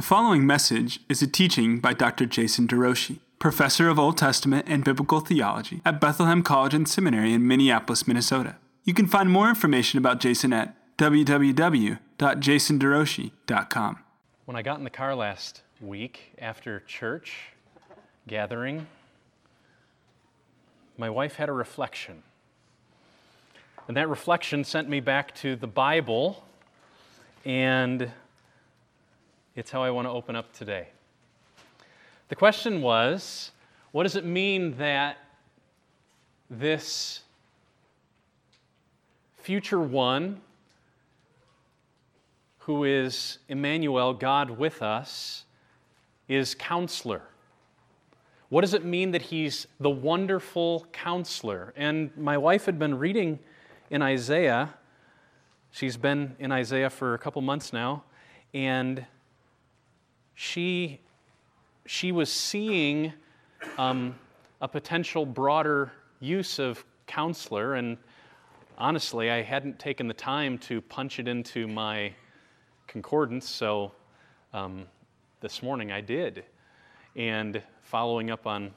The following message is a teaching by Dr. Jason DeRouchie, professor of Old Testament and Biblical Theology at Bethlehem College and Seminary in Minneapolis, Minnesota. You can find more information about Jason at www.jasonderouchie.com. When I got in the car last week after church gathering, my wife had a reflection. And that reflection sent me back to the Bible, and it's how I want to open up today. The question was what does it mean that this future one, who is Emmanuel, God with us, is counselor? What does it mean that he's the wonderful counselor? And my wife had been reading in Isaiah. She's been in Isaiah for a couple months now. And she, she was seeing um, a potential broader use of counselor. And honestly, I hadn't taken the time to punch it into my concordance. So um, this morning I did. And following up on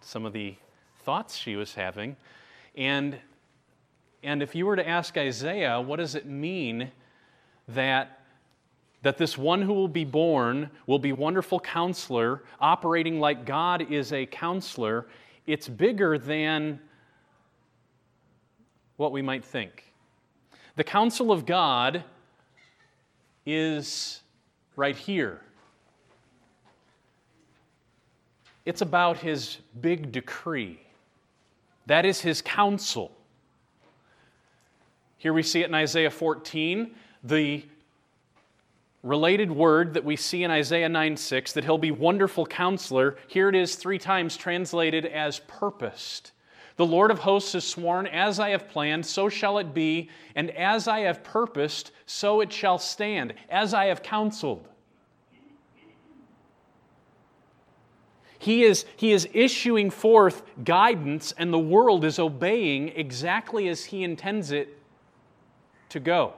some of the thoughts she was having. And and if you were to ask Isaiah, what does it mean that, that this one who will be born will be wonderful counselor, operating like God is a counselor, it's bigger than what we might think. The counsel of God is right here. It's about his big decree. That is his counsel. Here we see it in Isaiah 14, the related word that we see in Isaiah 9 6, that he'll be wonderful counselor. Here it is three times translated as purposed. The Lord of hosts has sworn, As I have planned, so shall it be, and as I have purposed, so it shall stand, as I have counseled. He is, he is issuing forth guidance, and the world is obeying exactly as he intends it to go.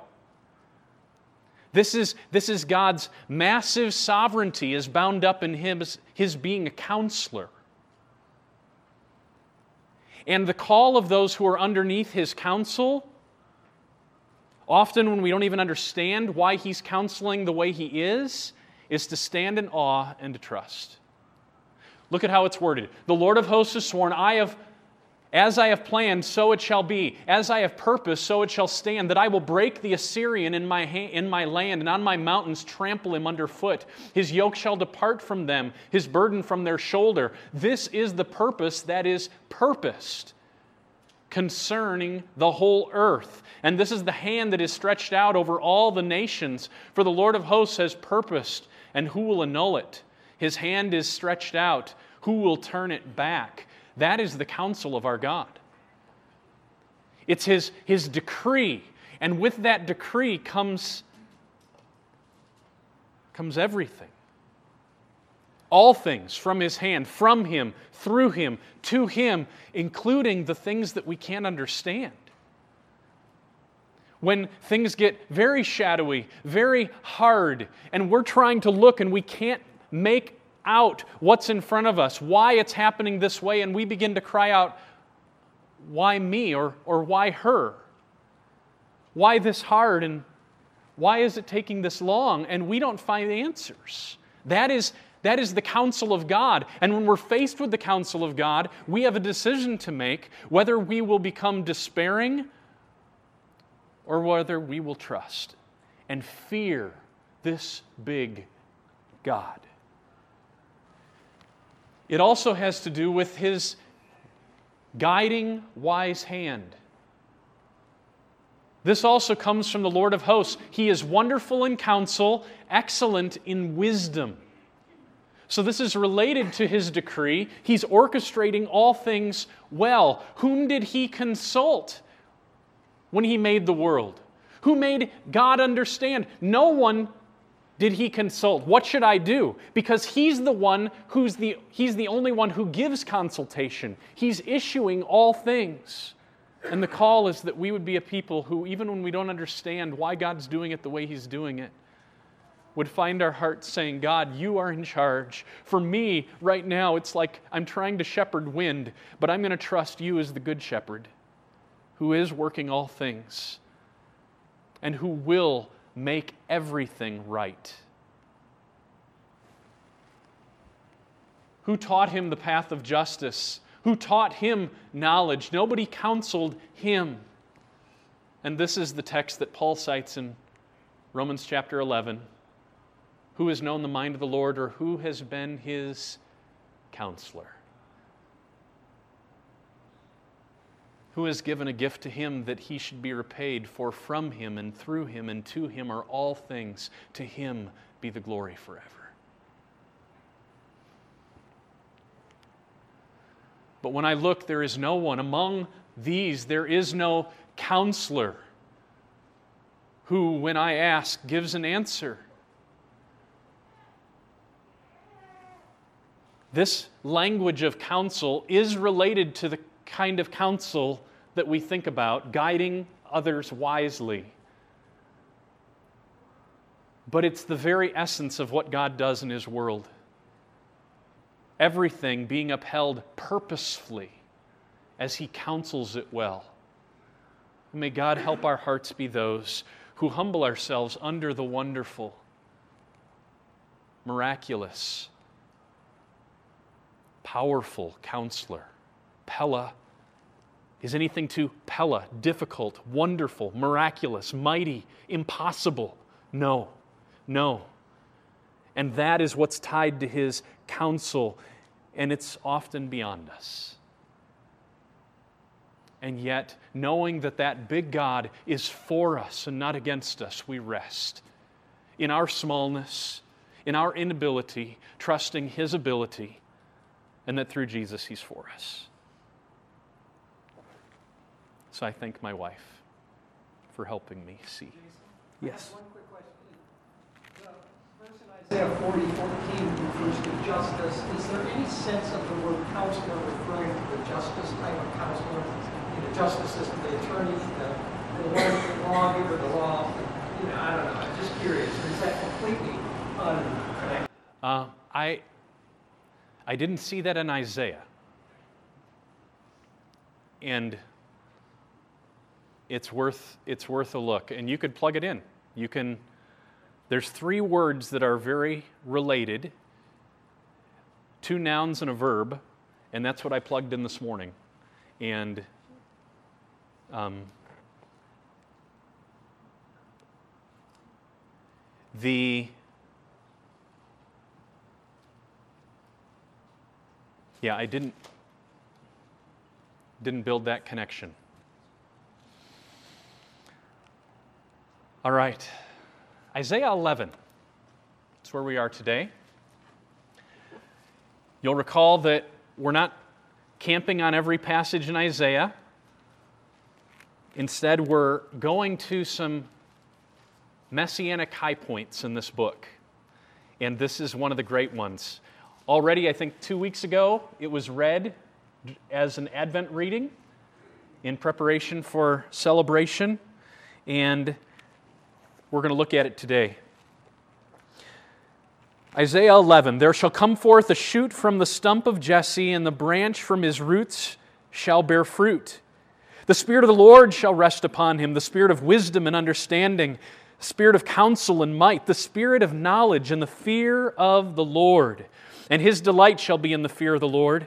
This is, this is God's massive sovereignty is bound up in his, his being a counselor. And the call of those who are underneath his counsel, often when we don't even understand why he's counseling the way he is, is to stand in awe and to trust. Look at how it's worded. The Lord of hosts has sworn, I have as I have planned, so it shall be. As I have purposed, so it shall stand, that I will break the Assyrian in my, ha- in my land, and on my mountains trample him underfoot. His yoke shall depart from them, his burden from their shoulder. This is the purpose that is purposed concerning the whole earth. And this is the hand that is stretched out over all the nations. For the Lord of hosts has purposed, and who will annul it? His hand is stretched out. Who will turn it back? That is the counsel of our God. It's his, his decree. And with that decree comes, comes everything. All things from his hand, from him, through him, to him, including the things that we can't understand. When things get very shadowy, very hard, and we're trying to look and we can't make out what's in front of us, why it's happening this way, and we begin to cry out, Why me? or, or why her? Why this hard? And why is it taking this long? And we don't find answers. That is, that is the counsel of God. And when we're faced with the counsel of God, we have a decision to make whether we will become despairing or whether we will trust and fear this big God. It also has to do with his guiding wise hand. This also comes from the Lord of hosts. He is wonderful in counsel, excellent in wisdom. So, this is related to his decree. He's orchestrating all things well. Whom did he consult when he made the world? Who made God understand? No one did he consult? What should I do? Because he's the one who's the he's the only one who gives consultation. He's issuing all things. And the call is that we would be a people who even when we don't understand why God's doing it the way he's doing it, would find our hearts saying, God, you are in charge. For me, right now, it's like I'm trying to shepherd wind, but I'm going to trust you as the good shepherd who is working all things and who will make everything right. Who taught him the path of justice? Who taught him knowledge? Nobody counseled him. And this is the text that Paul cites in Romans chapter 11. Who has known the mind of the Lord, or who has been his counselor? Who has given a gift to him that he should be repaid? For from him and through him and to him are all things. To him be the glory forever. But when I look, there is no one. Among these, there is no counselor who, when I ask, gives an answer. This language of counsel is related to the kind of counsel that we think about, guiding others wisely. But it's the very essence of what God does in His world. Everything being upheld purposefully as He counsels it well. May God help our hearts be those who humble ourselves under the wonderful, miraculous, powerful counselor, Pella is anything to Pella, difficult, wonderful, miraculous, mighty, impossible? No, no. And that is what's tied to his counsel, and it's often beyond us. And yet, knowing that that big God is for us and not against us, we rest. In our smallness, in our inability, trusting his ability, and that through Jesus he's for us. So I thank my wife for helping me see. Yes. One quick question. The verse in Isaiah 40, 14 refers to justice. Is there any sense of the word counselor referring to the justice type of counselor? in The justice system, the attorney, the, the lawgiver, the law, you know, I don't know. I'm just curious. Is that completely unconnected? Uh, I, I didn't see that in Isaiah. And it's worth, it's worth a look. And you could plug it in. You can, there's three words that are very related two nouns and a verb, and that's what I plugged in this morning. And um, the yeah, I didn't didn't build that connection. All right, Isaiah 11. That's where we are today. You'll recall that we're not camping on every passage in Isaiah. Instead, we're going to some messianic high points in this book. And this is one of the great ones. Already, I think two weeks ago, it was read as an Advent reading in preparation for celebration. And we're going to look at it today. Isaiah 11 There shall come forth a shoot from the stump of Jesse, and the branch from his roots shall bear fruit. The Spirit of the Lord shall rest upon him, the Spirit of wisdom and understanding, the Spirit of counsel and might, the Spirit of knowledge and the fear of the Lord. And his delight shall be in the fear of the Lord.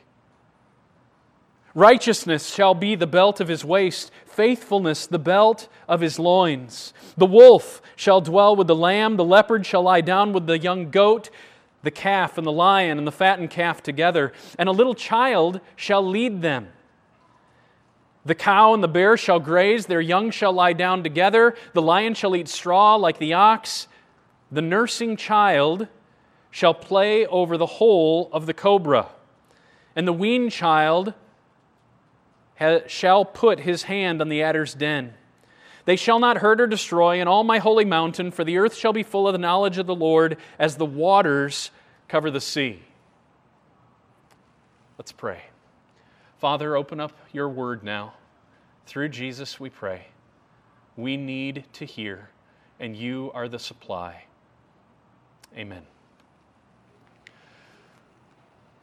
Righteousness shall be the belt of his waist, faithfulness the belt of his loins. The wolf shall dwell with the lamb, the leopard shall lie down with the young goat, the calf and the lion and the fattened calf together, and a little child shall lead them. The cow and the bear shall graze, their young shall lie down together, the lion shall eat straw like the ox, the nursing child shall play over the hole of the cobra, and the weaned child shall put his hand on the adder's den. They shall not hurt or destroy in all my holy mountain, for the earth shall be full of the knowledge of the Lord as the waters cover the sea. Let's pray. Father, open up your word now. Through Jesus, we pray. We need to hear, and you are the supply. Amen.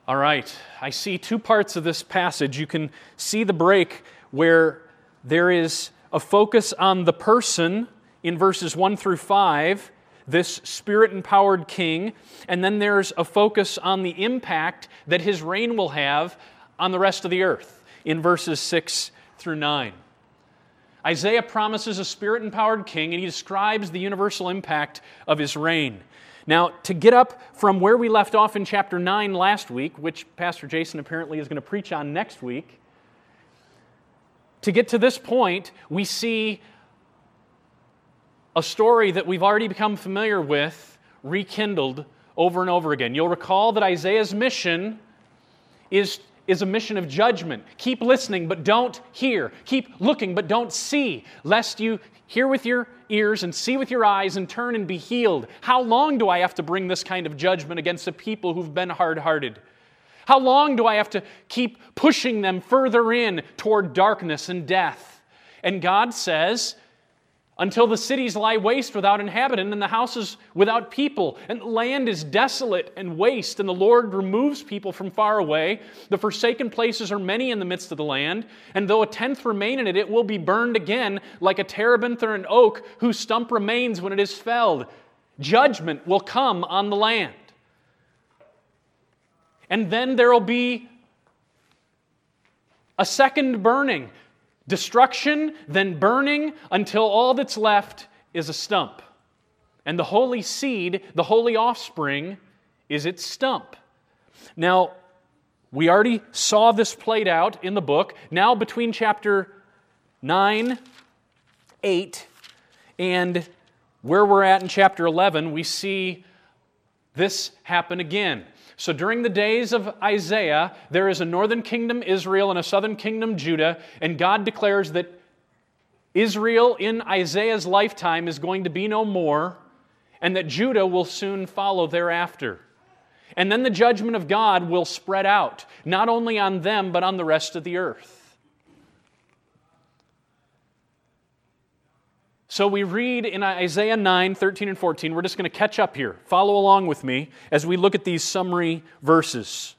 All right, I see two parts of this passage. You can see the break where there is a focus on the person in verses 1 through 5, this spirit empowered king, and then there's a focus on the impact that his reign will have on the rest of the earth in verses 6 through 9. Isaiah promises a spirit empowered king, and he describes the universal impact of his reign. Now, to get up from where we left off in chapter 9 last week, which Pastor Jason apparently is going to preach on next week, to get to this point, we see a story that we've already become familiar with rekindled over and over again. You'll recall that Isaiah's mission is is a mission of judgment. Keep listening, but don't hear. Keep looking, but don't see, lest you hear with your ears and see with your eyes and turn and be healed. How long do I have to bring this kind of judgment against the people who've been hard hearted? How long do I have to keep pushing them further in toward darkness and death? And God says, until the cities lie waste without inhabitant and the houses without people and the land is desolate and waste and the lord removes people from far away. The forsaken places are many in the midst of the land and though a tenth remain in it it will be burned again like a terebinth or an oak whose stump remains when it is felled. Judgment will come on the land. And then there will be a second burning Destruction, then burning, until all that's left is a stump. And the holy seed, the holy offspring, is its stump. Now, we already saw this played out in the book. Now, between chapter 9, 8, and where we're at in chapter 11, we see this happen again. So during the days of Isaiah, there is a northern kingdom, Israel, and a southern kingdom, Judah, and God declares that Israel in Isaiah's lifetime is going to be no more, and that Judah will soon follow thereafter. And then the judgment of God will spread out, not only on them, but on the rest of the earth. So we read in Isaiah 9, 13, and 14. We're just going to catch up here. Follow along with me as we look at these summary verses.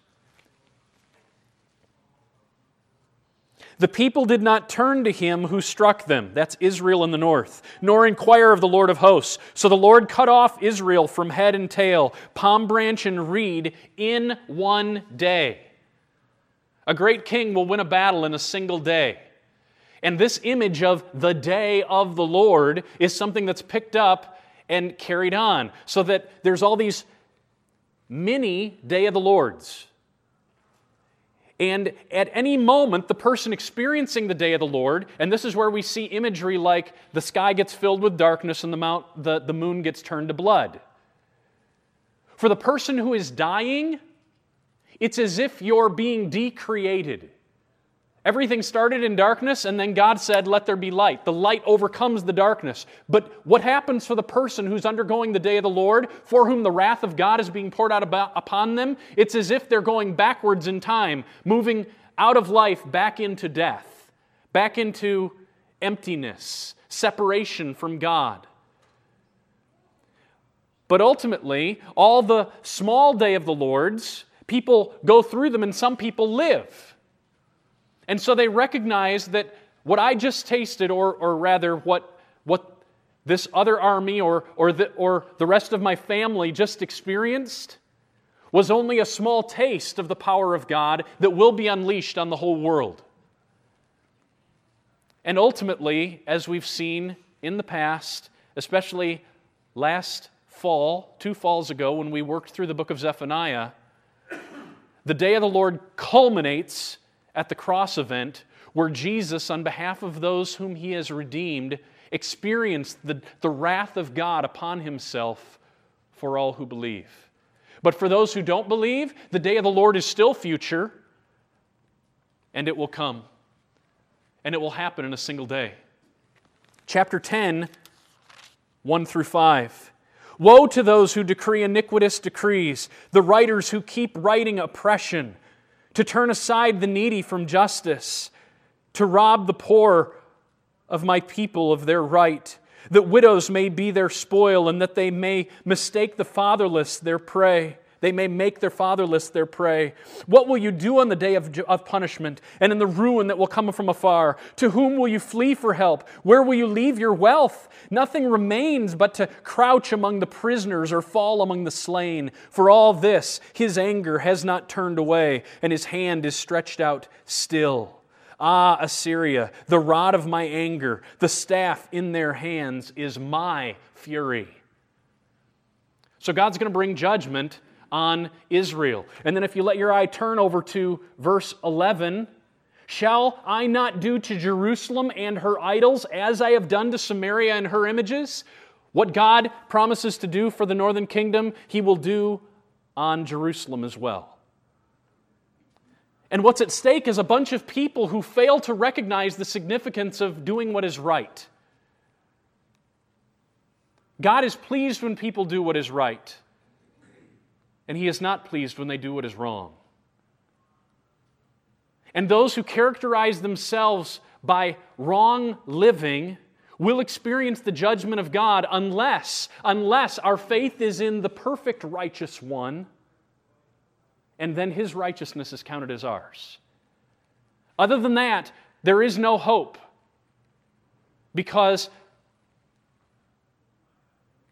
The people did not turn to him who struck them, that's Israel in the north, nor inquire of the Lord of hosts. So the Lord cut off Israel from head and tail, palm branch and reed, in one day. A great king will win a battle in a single day. And this image of the day of the Lord is something that's picked up and carried on, so that there's all these mini day of the Lords. And at any moment, the person experiencing the day of the Lord, and this is where we see imagery like the sky gets filled with darkness and the, mount, the, the moon gets turned to blood. For the person who is dying, it's as if you're being decreated. Everything started in darkness, and then God said, Let there be light. The light overcomes the darkness. But what happens for the person who's undergoing the day of the Lord, for whom the wrath of God is being poured out upon them? It's as if they're going backwards in time, moving out of life back into death, back into emptiness, separation from God. But ultimately, all the small day of the Lord's, people go through them, and some people live. And so they recognize that what I just tasted, or, or rather, what, what this other army or, or, the, or the rest of my family just experienced, was only a small taste of the power of God that will be unleashed on the whole world. And ultimately, as we've seen in the past, especially last fall, two falls ago, when we worked through the book of Zephaniah, the day of the Lord culminates at the cross event where Jesus, on behalf of those whom he has redeemed, experienced the, the wrath of God upon himself for all who believe. But for those who don't believe, the day of the Lord is still future, and it will come. and it will happen in a single day. Chapter 10, 1 through 5. Woe to those who decree iniquitous decrees, the writers who keep writing oppression, to turn aside the needy from justice, to rob the poor of my people of their right, that widows may be their spoil, and that they may mistake the fatherless their prey. They may make their fatherless their prey. What will you do on the day of, of punishment and in the ruin that will come from afar? To whom will you flee for help? Where will you leave your wealth? Nothing remains but to crouch among the prisoners or fall among the slain. For all this, his anger has not turned away, and his hand is stretched out still. Ah, Assyria, the rod of my anger, the staff in their hands is my fury. So God's going to bring judgment on Israel. And then if you let your eye turn over to verse 11, Shall I not do to Jerusalem and her idols as I have done to Samaria and her images? What God promises to do for the northern kingdom, he will do on Jerusalem as well. And what's at stake is a bunch of people who fail to recognize the significance of doing what is right. God is pleased when people do what is right and he is not pleased when they do what is wrong. And those who characterize themselves by wrong living will experience the judgment of God unless unless our faith is in the perfect righteous one and then his righteousness is counted as ours. Other than that, there is no hope because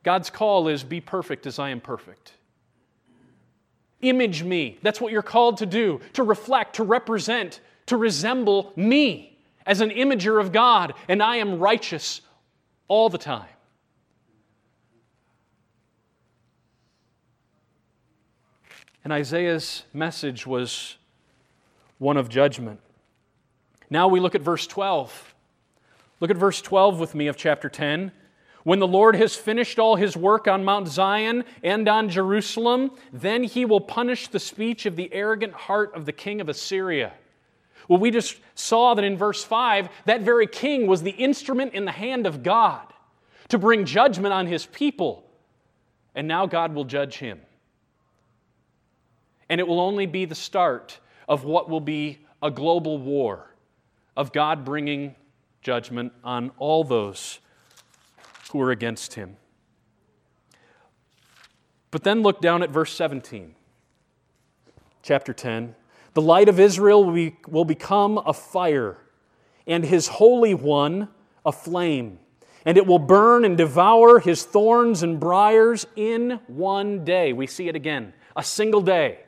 God's call is be perfect as I am perfect. Image me. That's what you're called to do to reflect, to represent, to resemble me as an imager of God, and I am righteous all the time. And Isaiah's message was one of judgment. Now we look at verse 12. Look at verse 12 with me of chapter 10. When the Lord has finished all his work on Mount Zion and on Jerusalem, then he will punish the speech of the arrogant heart of the king of Assyria. Well, we just saw that in verse 5, that very king was the instrument in the hand of God to bring judgment on his people. And now God will judge him. And it will only be the start of what will be a global war of God bringing judgment on all those who are against him. But then look down at verse 17, chapter 10. The light of Israel will become a fire, and his Holy One a flame, and it will burn and devour his thorns and briers in one day. We see it again, a single day,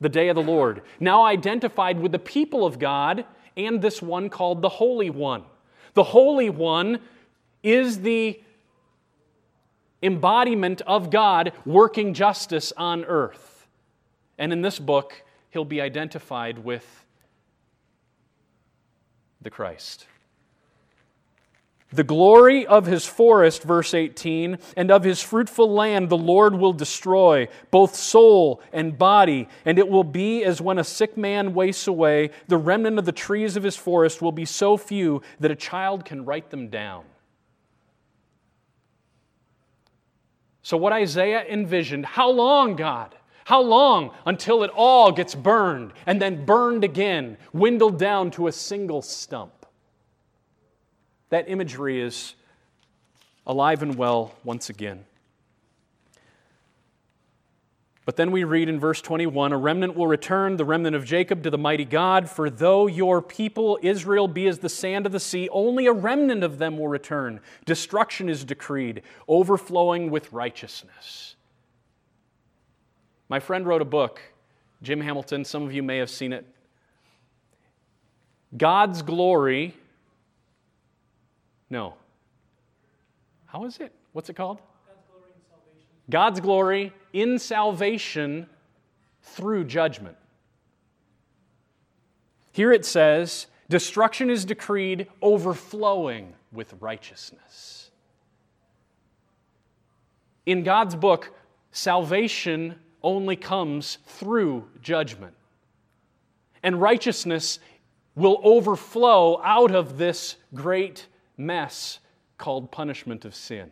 the day of the Lord, now identified with the people of God and this one called the Holy One. The Holy One is the embodiment of God working justice on earth. And in this book, he'll be identified with the Christ. The glory of his forest, verse 18, and of his fruitful land the Lord will destroy, both soul and body, and it will be as when a sick man wastes away. The remnant of the trees of his forest will be so few that a child can write them down. So, what Isaiah envisioned how long, God? How long until it all gets burned and then burned again, dwindled down to a single stump? That imagery is alive and well once again. But then we read in verse 21 A remnant will return, the remnant of Jacob, to the mighty God. For though your people, Israel, be as the sand of the sea, only a remnant of them will return. Destruction is decreed, overflowing with righteousness. My friend wrote a book, Jim Hamilton, some of you may have seen it. God's glory. No. How is it? What's it called? God's glory in salvation through judgment. Here it says, destruction is decreed, overflowing with righteousness. In God's book, salvation only comes through judgment. And righteousness will overflow out of this great mess called punishment of sin.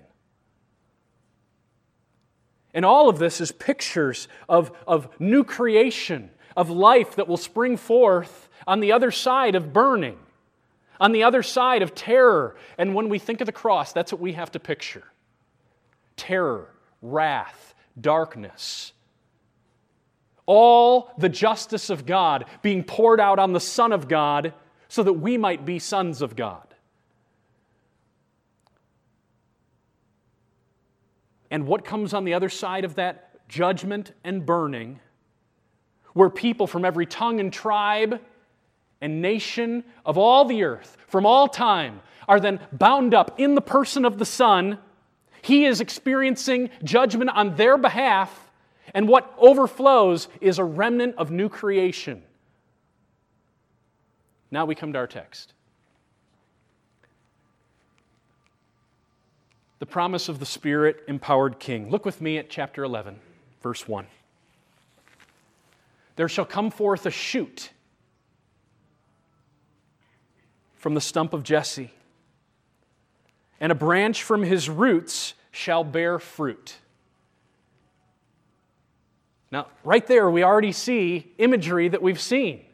And all of this is pictures of, of new creation, of life that will spring forth on the other side of burning, on the other side of terror. And when we think of the cross, that's what we have to picture terror, wrath, darkness. All the justice of God being poured out on the Son of God so that we might be sons of God. And what comes on the other side of that judgment and burning, where people from every tongue and tribe and nation of all the earth, from all time, are then bound up in the person of the Son. He is experiencing judgment on their behalf, and what overflows is a remnant of new creation. Now we come to our text. The promise of the Spirit empowered King. Look with me at chapter 11, verse 1. There shall come forth a shoot from the stump of Jesse, and a branch from his roots shall bear fruit. Now, right there, we already see imagery that we've seen.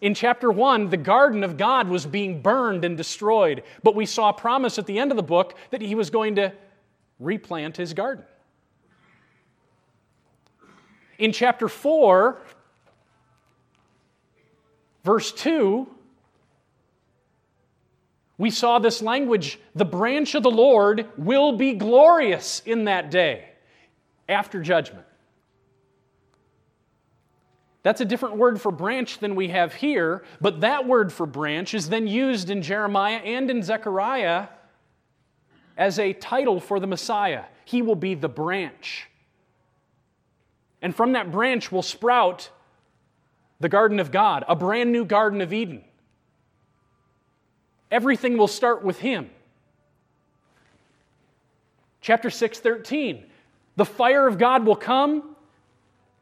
In chapter 1, the garden of God was being burned and destroyed, but we saw a promise at the end of the book that he was going to replant his garden. In chapter 4, verse 2, we saw this language the branch of the Lord will be glorious in that day after judgment. That's a different word for branch than we have here, but that word for branch is then used in Jeremiah and in Zechariah as a title for the Messiah. He will be the branch. And from that branch will sprout the garden of God, a brand new garden of Eden. Everything will start with him. Chapter 6, 13. The fire of God will come,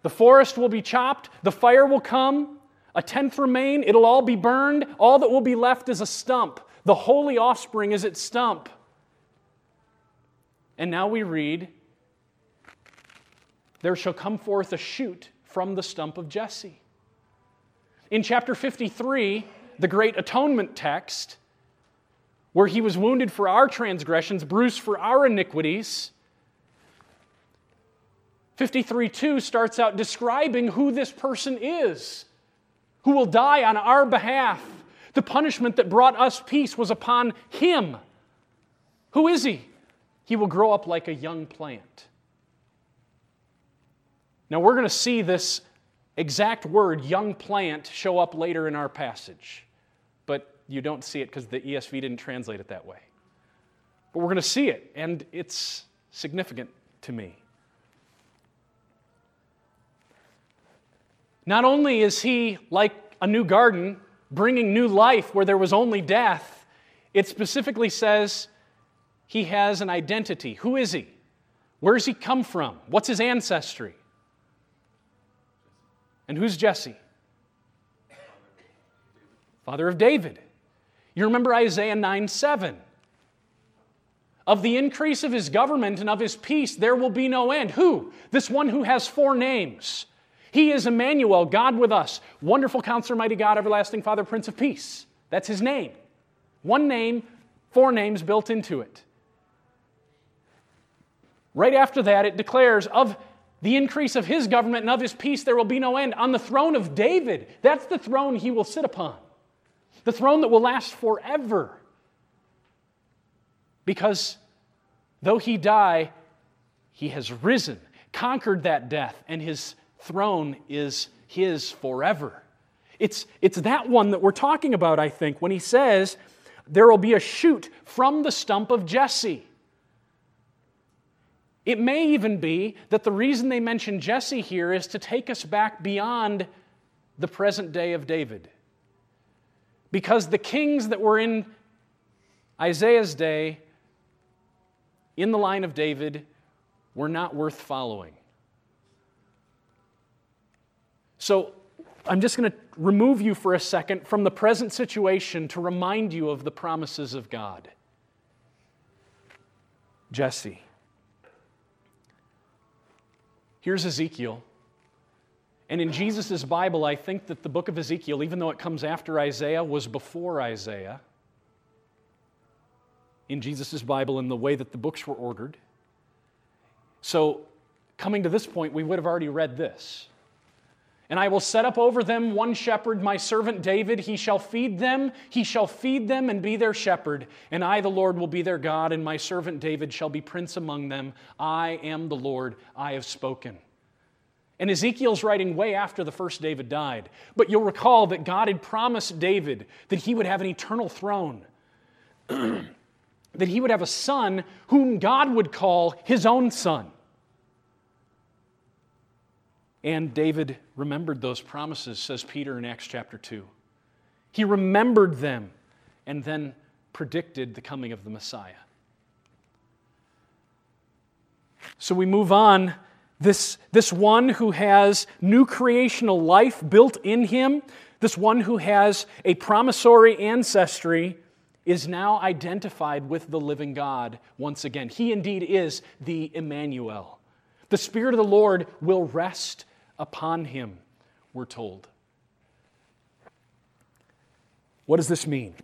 the forest will be chopped, the fire will come, a tenth remain, it'll all be burned. All that will be left is a stump. The holy offspring is its stump. And now we read, There shall come forth a shoot from the stump of Jesse. In chapter 53, the great atonement text, where he was wounded for our transgressions, bruised for our iniquities, 53 2 starts out describing who this person is, who will die on our behalf. The punishment that brought us peace was upon him. Who is he? He will grow up like a young plant. Now, we're going to see this exact word, young plant, show up later in our passage. But you don't see it because the ESV didn't translate it that way. But we're going to see it, and it's significant to me. Not only is he like a new garden, bringing new life where there was only death, it specifically says he has an identity. Who is he? Where does he come from? What's his ancestry? And who's Jesse? Father of David. You remember Isaiah 9 7. Of the increase of his government and of his peace, there will be no end. Who? This one who has four names. He is Emmanuel, God with us. Wonderful counselor, mighty God, everlasting Father, Prince of Peace. That's his name. One name, four names built into it. Right after that, it declares, of the increase of his government and of his peace, there will be no end. On the throne of David, that's the throne he will sit upon, the throne that will last forever. Because though he die, he has risen, conquered that death, and his throne is his forever. It's, it's that one that we're talking about, I think, when he says, There will be a shoot from the stump of Jesse. It may even be that the reason they mention Jesse here is to take us back beyond the present day of David. Because the kings that were in Isaiah's day, in the line of David, were not worth following. So, I'm just going to remove you for a second from the present situation to remind you of the promises of God. Jesse. Here's Ezekiel. And in Jesus' Bible, I think that the book of Ezekiel, even though it comes after Isaiah, was before Isaiah. In Jesus' Bible, in the way that the books were ordered. So, coming to this point, we would have already read this. And I will set up over them one shepherd, my servant David. He shall feed them, he shall feed them and be their shepherd. And I, the Lord, will be their God, and my servant David shall be prince among them. I am the Lord, I have spoken. And Ezekiel's writing way after the first David died. But you'll recall that God had promised David that he would have an eternal throne, that he would have a son whom God would call his own son. And David remembered those promises, says Peter in Acts chapter 2. He remembered them and then predicted the coming of the Messiah. So we move on this, this one who has new creational life built in him, this one who has a promissory ancestry, is now identified with the living God once again. He indeed is the Emmanuel. The Spirit of the Lord will rest upon him, we're told. What does this mean?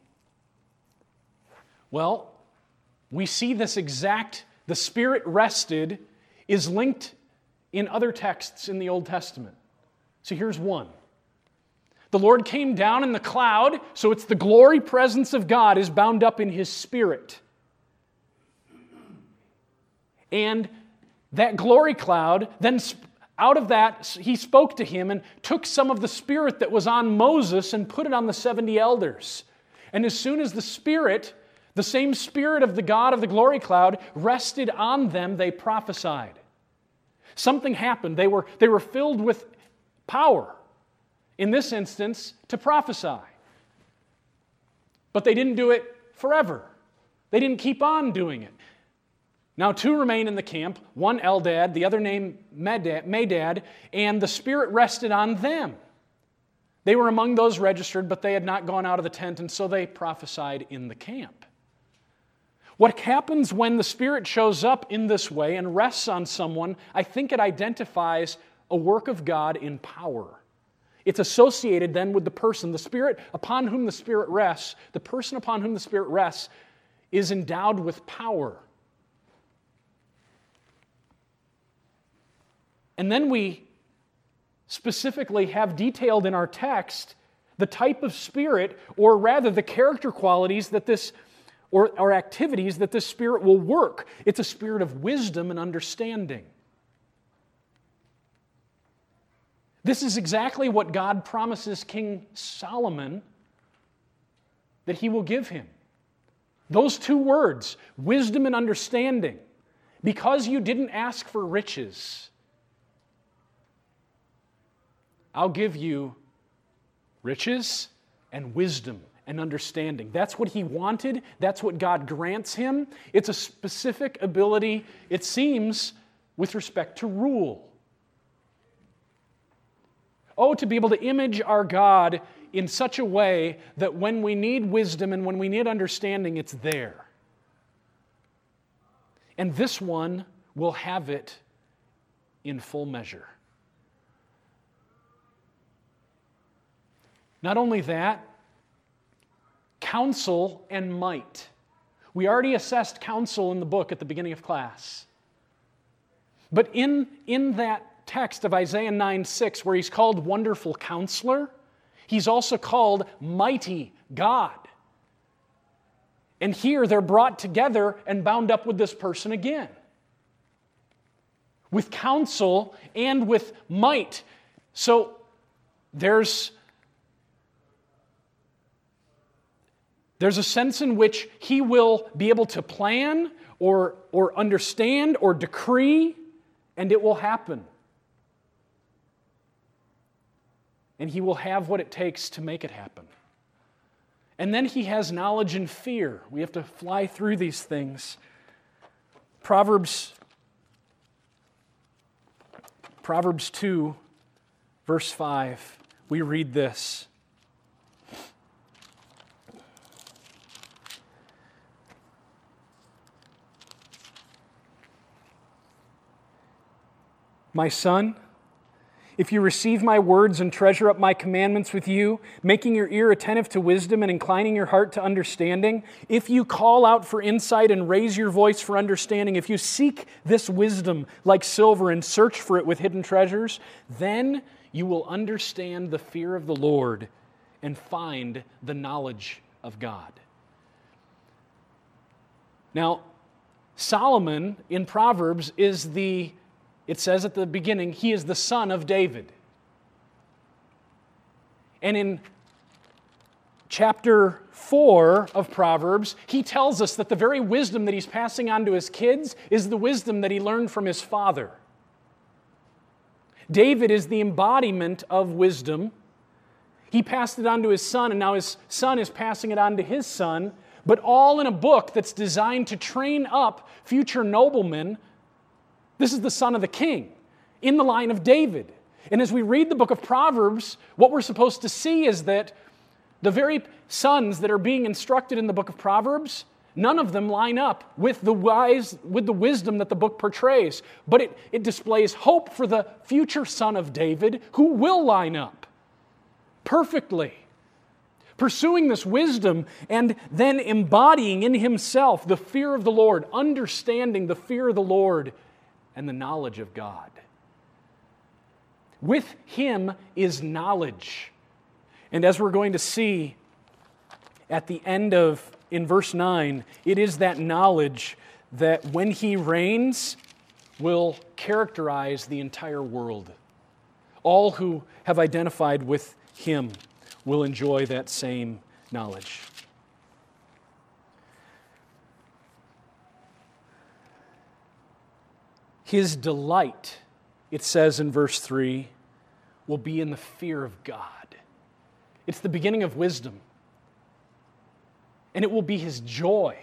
Well, we see this exact, the Spirit rested is linked in other texts in the Old Testament. So here's one. The Lord came down in the cloud, so it's the glory presence of God is bound up in his spirit. And that glory cloud, then out of that, he spoke to him and took some of the spirit that was on Moses and put it on the 70 elders. And as soon as the spirit, the same spirit of the God of the glory cloud, rested on them, they prophesied. Something happened. They were, they were filled with power, in this instance, to prophesy. But they didn't do it forever, they didn't keep on doing it. Now, two remain in the camp one Eldad, the other named Medad, and the Spirit rested on them. They were among those registered, but they had not gone out of the tent, and so they prophesied in the camp. What happens when the Spirit shows up in this way and rests on someone, I think it identifies a work of God in power. It's associated then with the person. The Spirit upon whom the Spirit rests, the person upon whom the Spirit rests, is endowed with power. And then we specifically have detailed in our text the type of spirit, or rather the character qualities that this or, or activities that this Spirit will work. It's a spirit of wisdom and understanding. This is exactly what God promises King Solomon that he will give him. Those two words, wisdom and understanding. Because you didn't ask for riches, I'll give you riches and wisdom and understanding. That's what he wanted. That's what God grants him. It's a specific ability, it seems, with respect to rule. Oh, to be able to image our God in such a way that when we need wisdom and when we need understanding, it's there. And this one will have it in full measure. Not only that, counsel and might. We already assessed counsel in the book at the beginning of class. But in, in that text of Isaiah 9 6, where he's called Wonderful Counselor, he's also called Mighty God. And here they're brought together and bound up with this person again. With counsel and with might. So there's There's a sense in which he will be able to plan or, or understand or decree, and it will happen. And he will have what it takes to make it happen. And then he has knowledge and fear. We have to fly through these things. Proverbs Proverbs 2 verse 5. we read this. My son, if you receive my words and treasure up my commandments with you, making your ear attentive to wisdom and inclining your heart to understanding, if you call out for insight and raise your voice for understanding, if you seek this wisdom like silver and search for it with hidden treasures, then you will understand the fear of the Lord and find the knowledge of God. Now, Solomon in Proverbs is the it says at the beginning, he is the son of David. And in chapter 4 of Proverbs, he tells us that the very wisdom that he's passing on to his kids is the wisdom that he learned from his father. David is the embodiment of wisdom. He passed it on to his son, and now his son is passing it on to his son, but all in a book that's designed to train up future noblemen this is the son of the king in the line of David. And as we read the book of Proverbs, what we're supposed to see is that the very sons that are being instructed in the book of Proverbs, none of them line up with the wise with the wisdom that the book portrays, but it, it displays hope for the future son of David who will line up perfectly. Pursuing this wisdom and then embodying in himself the fear of the Lord, understanding the fear of the Lord and the knowledge of God. With Him is knowledge. And as we're going to see at the end of, in verse 9, it is that knowledge that when He reigns will characterize the entire world. All who have identified with Him will enjoy that same knowledge. His delight, it says in verse 3, will be in the fear of God. It's the beginning of wisdom. And it will be his joy.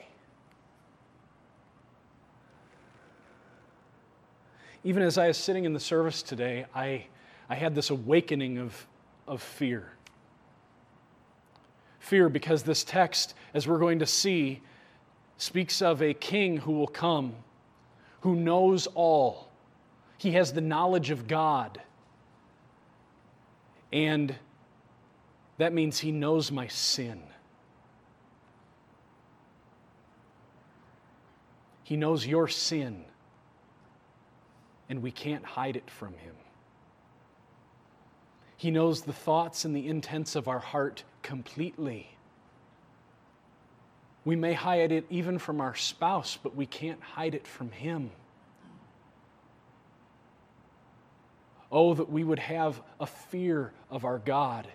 Even as I was sitting in the service today, I, I had this awakening of, of fear. Fear because this text, as we're going to see, speaks of a king who will come who knows all. He has the knowledge of God. And that means he knows my sin. He knows your sin, and we can't hide it from him. He knows the thoughts and the intents of our heart completely. We may hide it even from our spouse, but we can't hide it from Him. Oh, that we would have a fear of our God.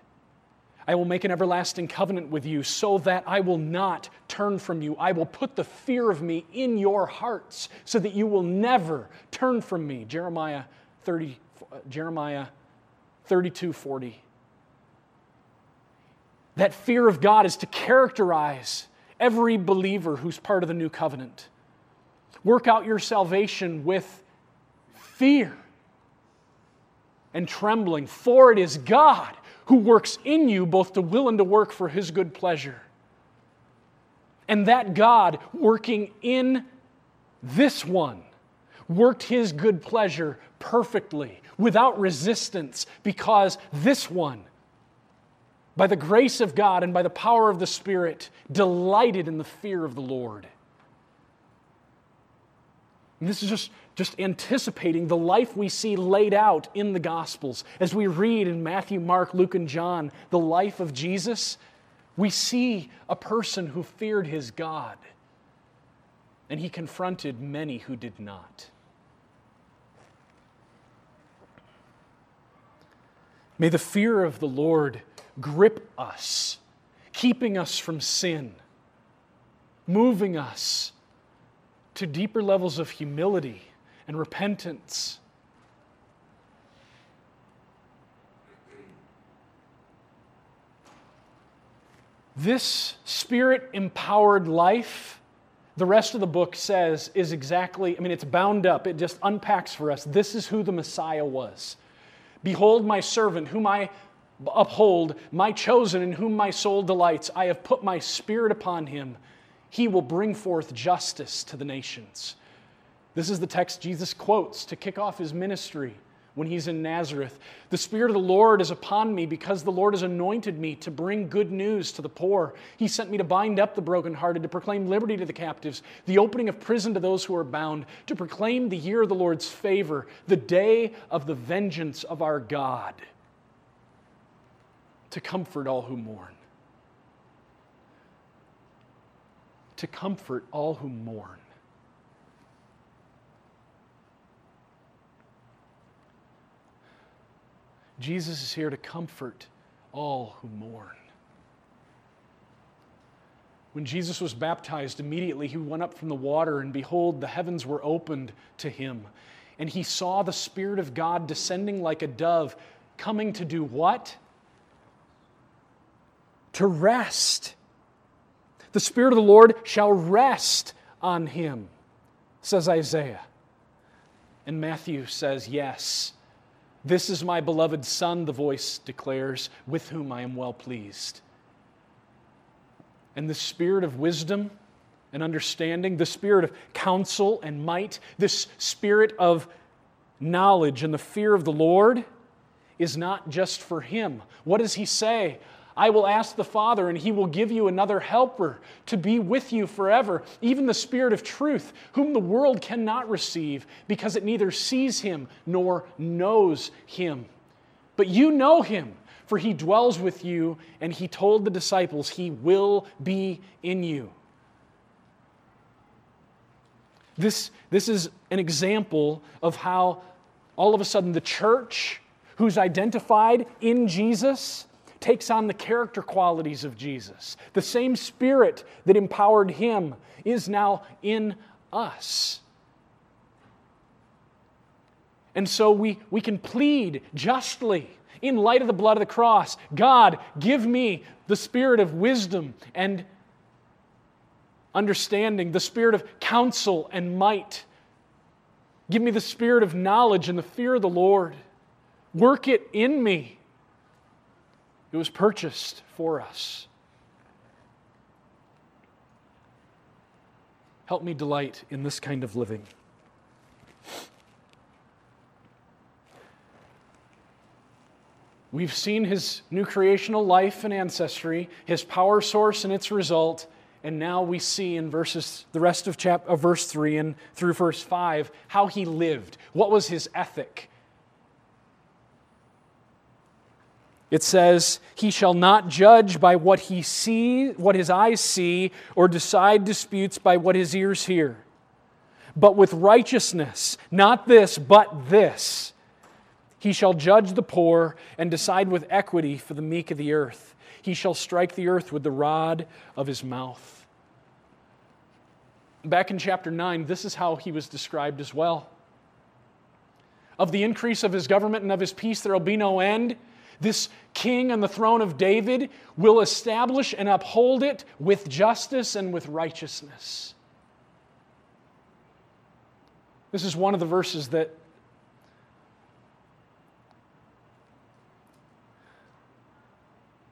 I will make an everlasting covenant with you so that I will not turn from you. I will put the fear of me in your hearts so that you will never turn from me. Jeremiah 30, Jeremiah 32 40. That fear of God is to characterize every believer who's part of the new covenant. Work out your salvation with fear and trembling, for it is God who works in you both to will and to work for his good pleasure. And that God working in this one worked his good pleasure perfectly, without resistance, because this one by the grace of God and by the power of the Spirit, delighted in the fear of the Lord. And this is just, just anticipating the life we see laid out in the Gospels. As we read in Matthew, Mark, Luke, and John the life of Jesus, we see a person who feared his God, and he confronted many who did not. May the fear of the Lord grip us, keeping us from sin, moving us to deeper levels of humility and repentance. This spirit empowered life, the rest of the book says, is exactly, I mean, it's bound up. It just unpacks for us. This is who the Messiah was. Behold, my servant, whom I uphold my chosen in whom my soul delights. I have put my spirit upon him. He will bring forth justice to the nations. This is the text Jesus quotes to kick off his ministry when he's in Nazareth. The Spirit of the Lord is upon me because the Lord has anointed me to bring good news to the poor. He sent me to bind up the brokenhearted, to proclaim liberty to the captives, the opening of prison to those who are bound, to proclaim the year of the Lord's favor, the day of the vengeance of our God to comfort all who mourn. To comfort all who mourn. Jesus is here to comfort all who mourn. When Jesus was baptized, immediately he went up from the water, and behold, the heavens were opened to him. And he saw the Spirit of God descending like a dove, coming to do what? To rest. The Spirit of the Lord shall rest on him, says Isaiah. And Matthew says, Yes, this is my beloved Son, the voice declares, with whom I am well pleased. And the Spirit of wisdom and understanding, the Spirit of counsel and might, this Spirit of knowledge and the fear of the Lord is not just for him. What does he say? I will ask the Father, and he will give you another helper to be with you forever, even the Spirit of truth, whom the world cannot receive, because it neither sees him nor knows him. But you know him, for he dwells with you, and he told the disciples, He will be in you. This, this is an example of how all of a sudden the church, who's identified in Jesus, takes on the character qualities of Jesus. The same Spirit that empowered him is now in us. And so we, we can plead justly in light of the blood of the cross God, give me the spirit of wisdom and understanding, the spirit of counsel and might. Give me the spirit of knowledge and the fear of the Lord. Work it in me it was purchased for us. Help me delight in this kind of living. We've seen his new creational life and ancestry, his power source and its result, and now we see in verses the rest of chapter of verse 3 and through verse 5 how he lived. What was his ethic? It says, He shall not judge by what he see, what his eyes see, or decide disputes by what his ears hear. But with righteousness, not this, but this, he shall judge the poor and decide with equity for the meek of the earth. He shall strike the earth with the rod of his mouth. Back in chapter 9, this is how he was described as well. Of the increase of his government and of his peace, there will be no end. This king on the throne of David will establish and uphold it with justice and with righteousness. This is one of the verses that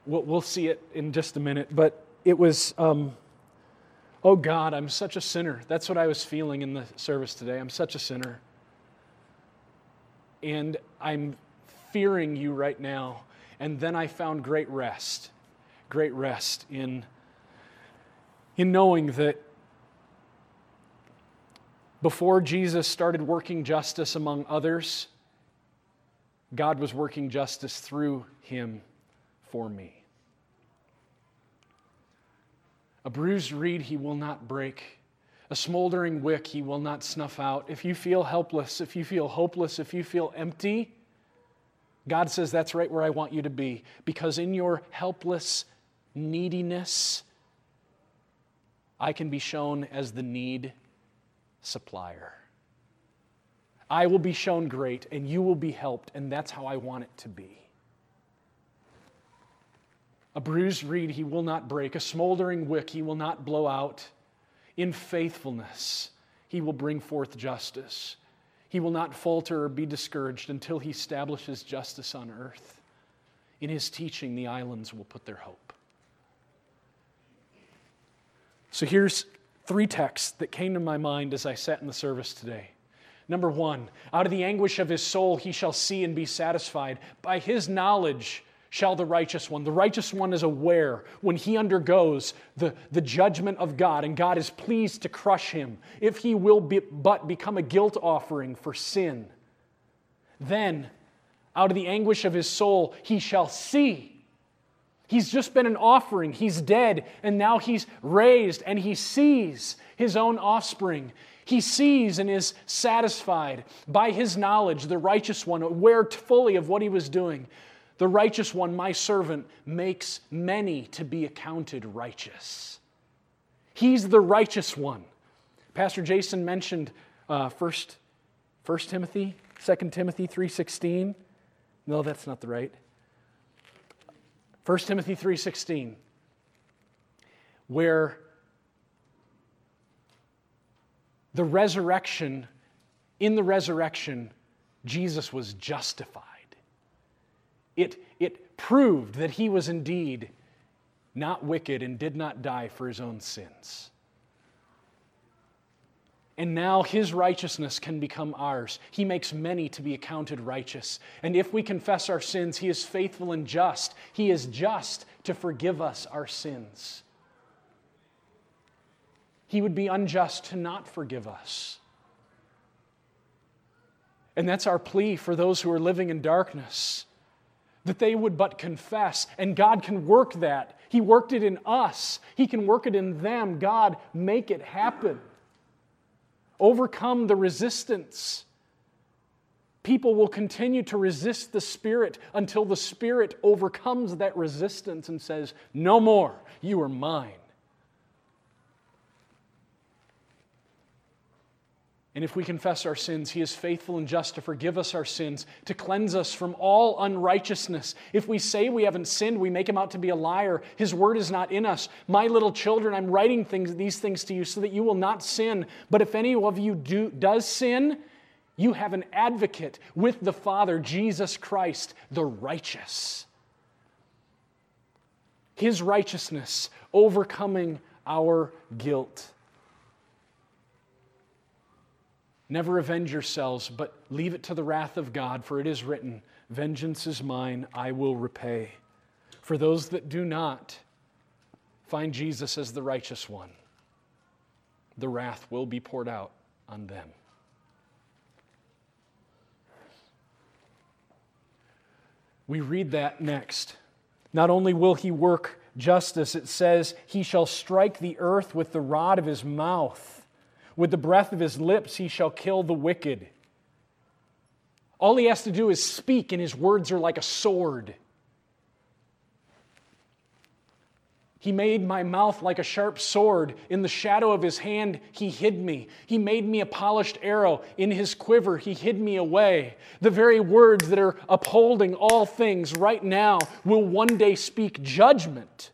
we'll, see it in just a minute, but it was, um, oh God, I'm such a sinner. That's what I was feeling in the service today. I'm such a sinner. And I'm fearing you right now. And then I found great rest, great rest in, in knowing that before Jesus started working justice among others, God was working justice through him for me. A bruised reed he will not break. A smoldering wick he will not snuff out. If you feel helpless, if you feel hopeless, if you feel empty, God says, That's right where I want you to be. Because in your helpless neediness, I can be shown as the need supplier. I will be shown great, and you will be helped, and that's how I want it to be. A bruised reed he will not break, a smoldering wick he will not blow out. In faithfulness, he will bring forth justice. He will not falter or be discouraged until he establishes justice on earth. In his teaching, the islands will put their hope. So here's three texts that came to my mind as I sat in the service today. Number one, out of the anguish of his soul he shall see and be satisfied. By his knowledge shall the righteous one. The righteous one is aware when he undergoes the, the judgment of God and God is pleased to crush him if he will be, but become a guilt offering for sin. Then, out of the anguish of his soul, he shall see. He's just been an offering. He's dead, and now he's raised, and he sees his own offspring. He sees and is satisfied by his knowledge, the righteous one, aware fully of what he was doing. The righteous one, my servant, makes many to be accounted righteous. He's the righteous one. Pastor Jason mentioned uh, first, First Timothy, 2 Timothy 3.16. No, that's not the right. 1 Timothy 3.16, where the resurrection, in the resurrection, Jesus was justified. It, it proved that he was indeed not wicked and did not die for his own sins. And now his righteousness can become ours. He makes many to be accounted righteous. And if we confess our sins, he is faithful and just. He is just to forgive us our sins. He would be unjust to not forgive us. And that's our plea for those who are living in darkness that they would but confess. And God can work that. He worked it in us, He can work it in them. God, make it happen. Overcome the resistance. People will continue to resist the Spirit until the Spirit overcomes that resistance and says, No more, you are mine. And if we confess our sins, He is faithful and just to forgive us our sins, to cleanse us from all unrighteousness. If we say we haven't sinned, we make Him out to be a liar. His word is not in us. My little children, I'm writing things, these things to you so that you will not sin. But if any of you do, does sin, you have an advocate with the Father, Jesus Christ, the righteous. His righteousness overcoming our guilt. Never avenge yourselves, but leave it to the wrath of God, for it is written, Vengeance is mine, I will repay. For those that do not find Jesus as the righteous one, the wrath will be poured out on them. We read that next. Not only will he work justice, it says, He shall strike the earth with the rod of his mouth. With the breath of his lips, he shall kill the wicked. All he has to do is speak, and his words are like a sword. He made my mouth like a sharp sword. In the shadow of his hand, he hid me. He made me a polished arrow. In his quiver, he hid me away. The very words that are upholding all things right now will one day speak judgment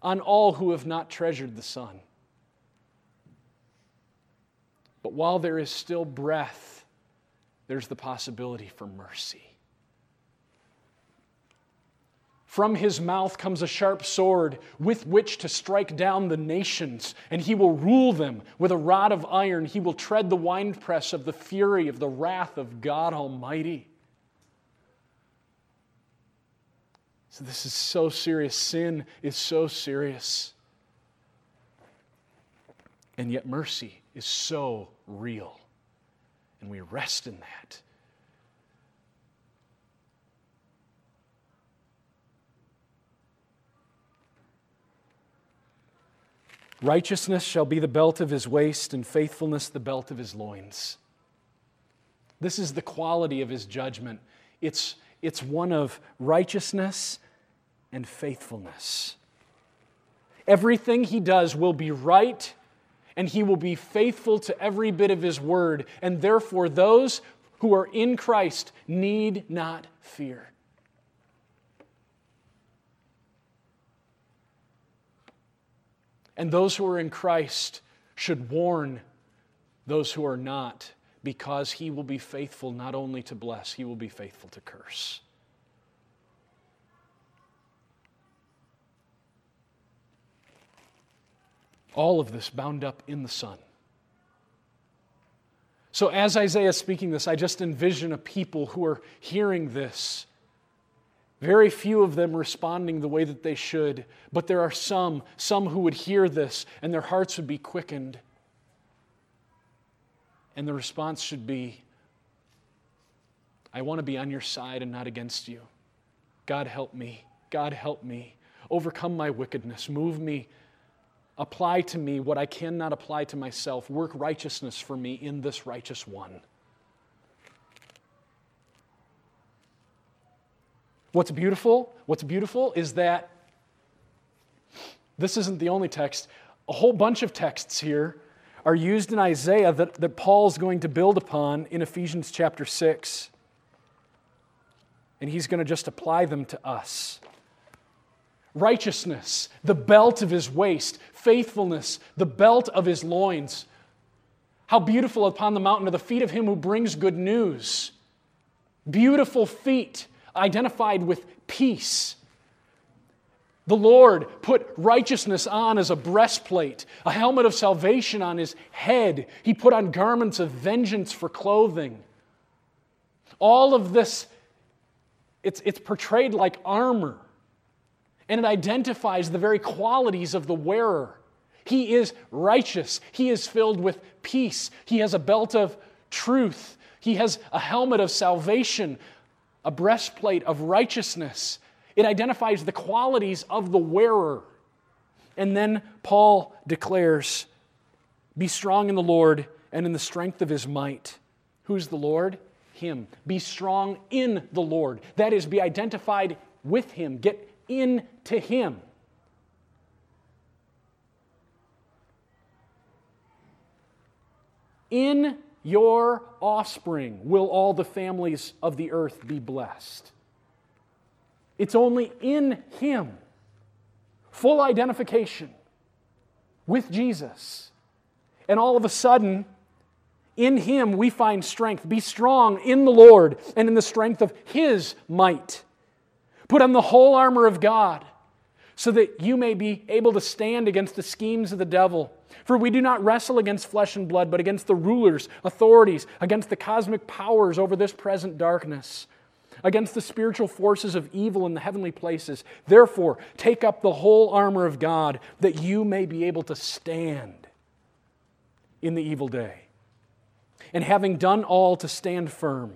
on all who have not treasured the Son. But while there is still breath, there's the possibility for mercy. From his mouth comes a sharp sword with which to strike down the nations, and he will rule them with a rod of iron. He will tread the winepress of the fury of the wrath of God Almighty. So, this is so serious. Sin is so serious. And yet, mercy is so real. And we rest in that. Righteousness shall be the belt of his waist, and faithfulness the belt of his loins. This is the quality of his judgment. It's, it's one of righteousness and faithfulness. Everything he does will be right and he will be faithful to every bit of his word. And therefore, those who are in Christ need not fear. And those who are in Christ should warn those who are not, because he will be faithful not only to bless, he will be faithful to curse. All of this bound up in the Son. So, as Isaiah is speaking this, I just envision a people who are hearing this. Very few of them responding the way that they should, but there are some, some who would hear this and their hearts would be quickened. And the response should be, I want to be on your side and not against you. God help me. God help me. Overcome my wickedness. Move me Apply to me what I cannot apply to myself. Work righteousness for me in this righteous one. What's beautiful? What's beautiful is that this isn't the only text. A whole bunch of texts here are used in Isaiah that, that Paul's going to build upon in Ephesians chapter 6. And he's going to just apply them to us righteousness, the belt of his waist, faithfulness, the belt of his loins. How beautiful upon the mountain are the feet of him who brings good news. Beautiful feet identified with peace. The Lord put righteousness on as a breastplate, a helmet of salvation on his head. He put on garments of vengeance for clothing. All of this, it's, it's portrayed like armor and it identifies the very qualities of the wearer. He is righteous, he is filled with peace, he has a belt of truth, he has a helmet of salvation, a breastplate of righteousness. It identifies the qualities of the wearer. And then Paul declares, Be strong in the Lord and in the strength of his might. Who's the Lord? Him. Be strong in the Lord. That is, be identified with him. Get into him. In your offspring will all the families of the earth be blessed. It's only in Him. Full identification with Jesus. And all of a sudden, in Him we find strength. Be strong in the Lord and in the strength of His might. Put on the whole armor of God so that you may be able to stand against the schemes of the devil. For we do not wrestle against flesh and blood, but against the rulers, authorities, against the cosmic powers over this present darkness, against the spiritual forces of evil in the heavenly places. Therefore, take up the whole armor of God that you may be able to stand in the evil day. And having done all to stand firm,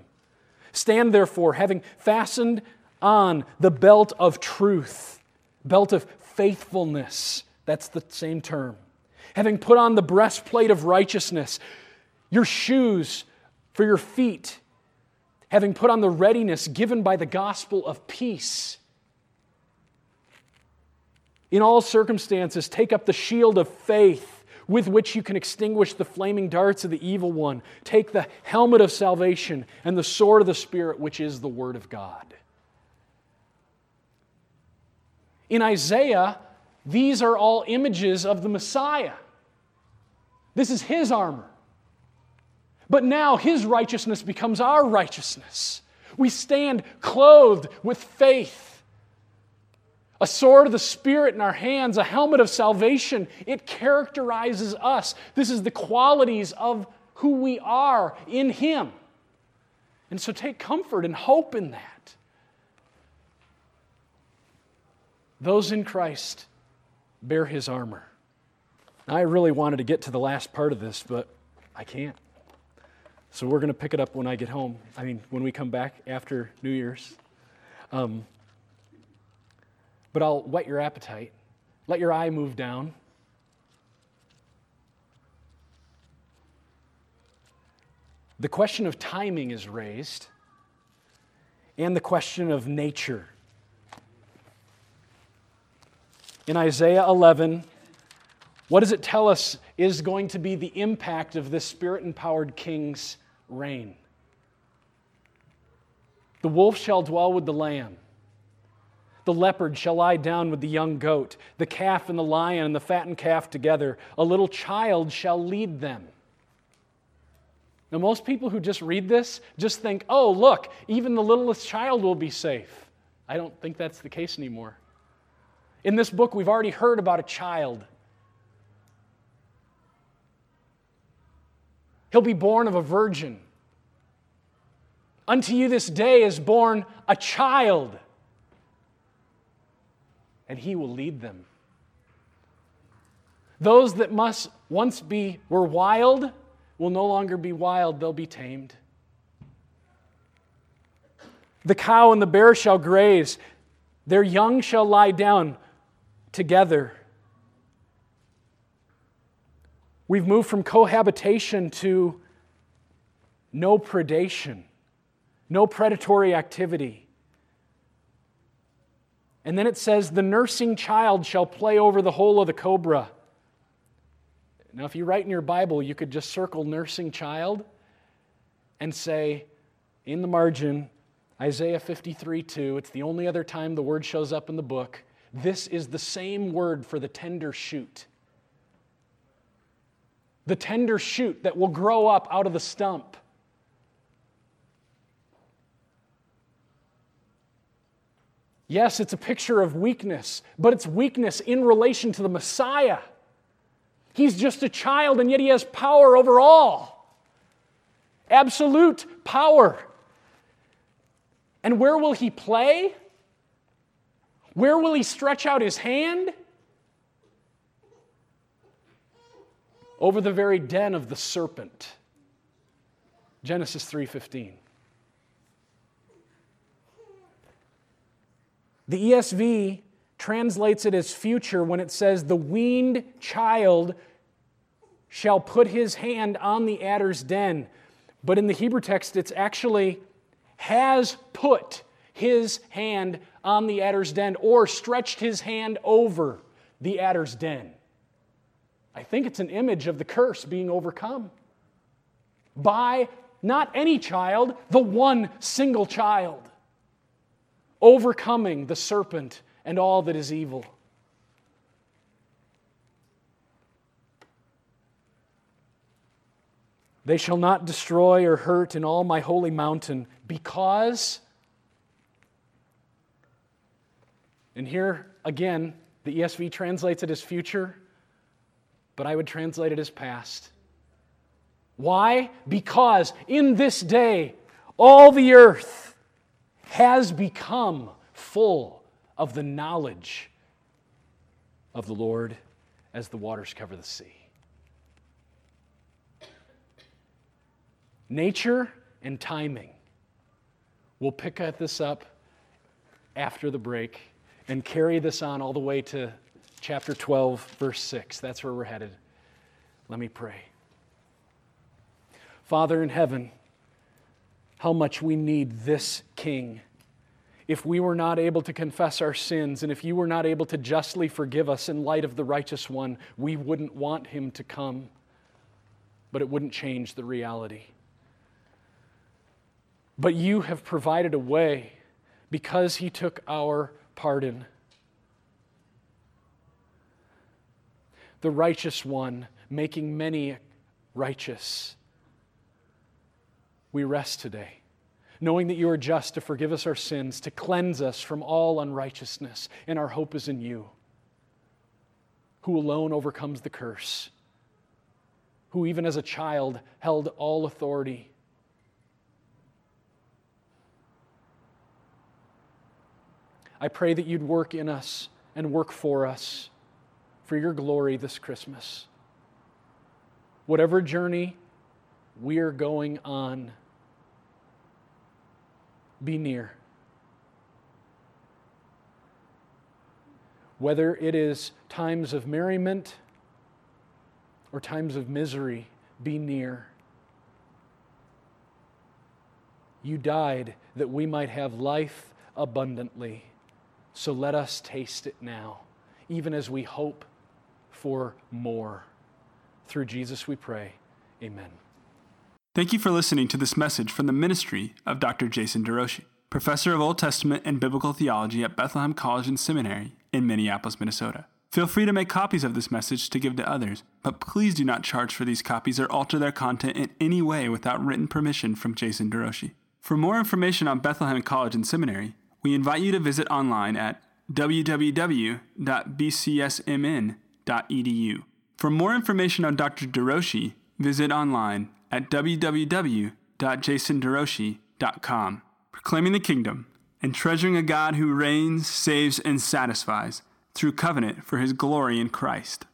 stand therefore, having fastened on the belt of truth, belt of faithfulness. That's the same term. Having put on the breastplate of righteousness, your shoes for your feet, having put on the readiness given by the gospel of peace. In all circumstances, take up the shield of faith with which you can extinguish the flaming darts of the evil one. Take the helmet of salvation and the sword of the Spirit, which is the Word of God. In Isaiah, these are all images of the Messiah. This is his armor. But now his righteousness becomes our righteousness. We stand clothed with faith. A sword of the Spirit in our hands, a helmet of salvation. It characterizes us. This is the qualities of who we are in Him. And so take comfort and hope in that. Those in Christ bear his armor. I really wanted to get to the last part of this, but I can't. So we're going to pick it up when I get home. I mean, when we come back after New Year's. Um, but I'll whet your appetite. Let your eye move down. The question of timing is raised, and the question of nature in Isaiah 11, what does it tell us is going to be the impact of this spirit empowered king's reign? The wolf shall dwell with the lamb. The leopard shall lie down with the young goat, the calf and the lion and the fattened calf together. A little child shall lead them. Now, most people who just read this just think, oh, look, even the littlest child will be safe. I don't think that's the case anymore. In this book, we've already heard about a child. He'll be born of a virgin. Unto you this day is born a child, and he will lead them. Those that must once be were wild will no longer be wild, they'll be tamed. The cow and the bear shall graze, their young shall lie down, together. We've moved from cohabitation to no predation, no predatory activity. And then it says, The nursing child shall play over the hole of the cobra. Now, if you write in your Bible, you could just circle nursing child and say in the margin, Isaiah 53 2. It's the only other time the word shows up in the book. This is the same word for the tender shoot. The tender shoot that will grow up out of the stump. Yes, it's a picture of weakness, but it's weakness in relation to the Messiah. He's just a child, and yet he has power over all. Absolute power. And where will he play? Where will he stretch out his hand? Over the very den of the serpent. Genesis 3:15. The ESV translates it as future when it says, The weaned child shall put his hand on the adder's den. But in the Hebrew text, it's actually has put his hand on the adder's den or stretched his hand over the adder's den. I think it's an image of the curse being overcome by not any child, the one single child, overcoming the serpent and all that is evil. They shall not destroy or hurt in all my holy mountain because, and here again, the ESV translates it as future, but I would translate it as past. Why? Because in this day, all the earth has become full of the knowledge of the Lord as the waters cover the sea. Nature and timing. We'll pick this up after the break and carry this on all the way to chapter 12, verse 6. That's where we're headed. Let me pray. Father in heaven, how much we need this King. If we were not able to confess our sins and if you were not able to justly forgive us in light of the righteous one, we wouldn't want him to come, but it wouldn't change the reality. But you have provided a way because he took our pardon. The righteous one, making many righteous. We rest today, knowing that you are just to forgive us our sins, to cleanse us from all unrighteousness, and our hope is in you, who alone overcomes the curse, who even as a child held all authority I pray that you'd work in us and work for us for your glory this Christmas. Whatever journey we are going on, be near. Whether it is times of merriment or times of misery, be near. You died that we might have life abundantly. So let us taste it now, even as we hope for more. Through Jesus we pray. Amen. Thank you for listening to this message from the ministry of Dr. Jason DeRouchie, professor of Old Testament and Biblical Theology at Bethlehem College and Seminary in Minneapolis, Minnesota. Feel free to make copies of this message to give to others, but please do not charge for these copies or alter their content in any way without written permission from Jason DeRouchie. For more information on Bethlehem College and Seminary, we invite you to visit online at www.bcsmn.edu. For more information on Dr. DeRouchie, visit online at www.jasonderouchie.com. Proclaiming the kingdom and treasuring a God who reigns, saves, and satisfies through covenant for his glory in Christ.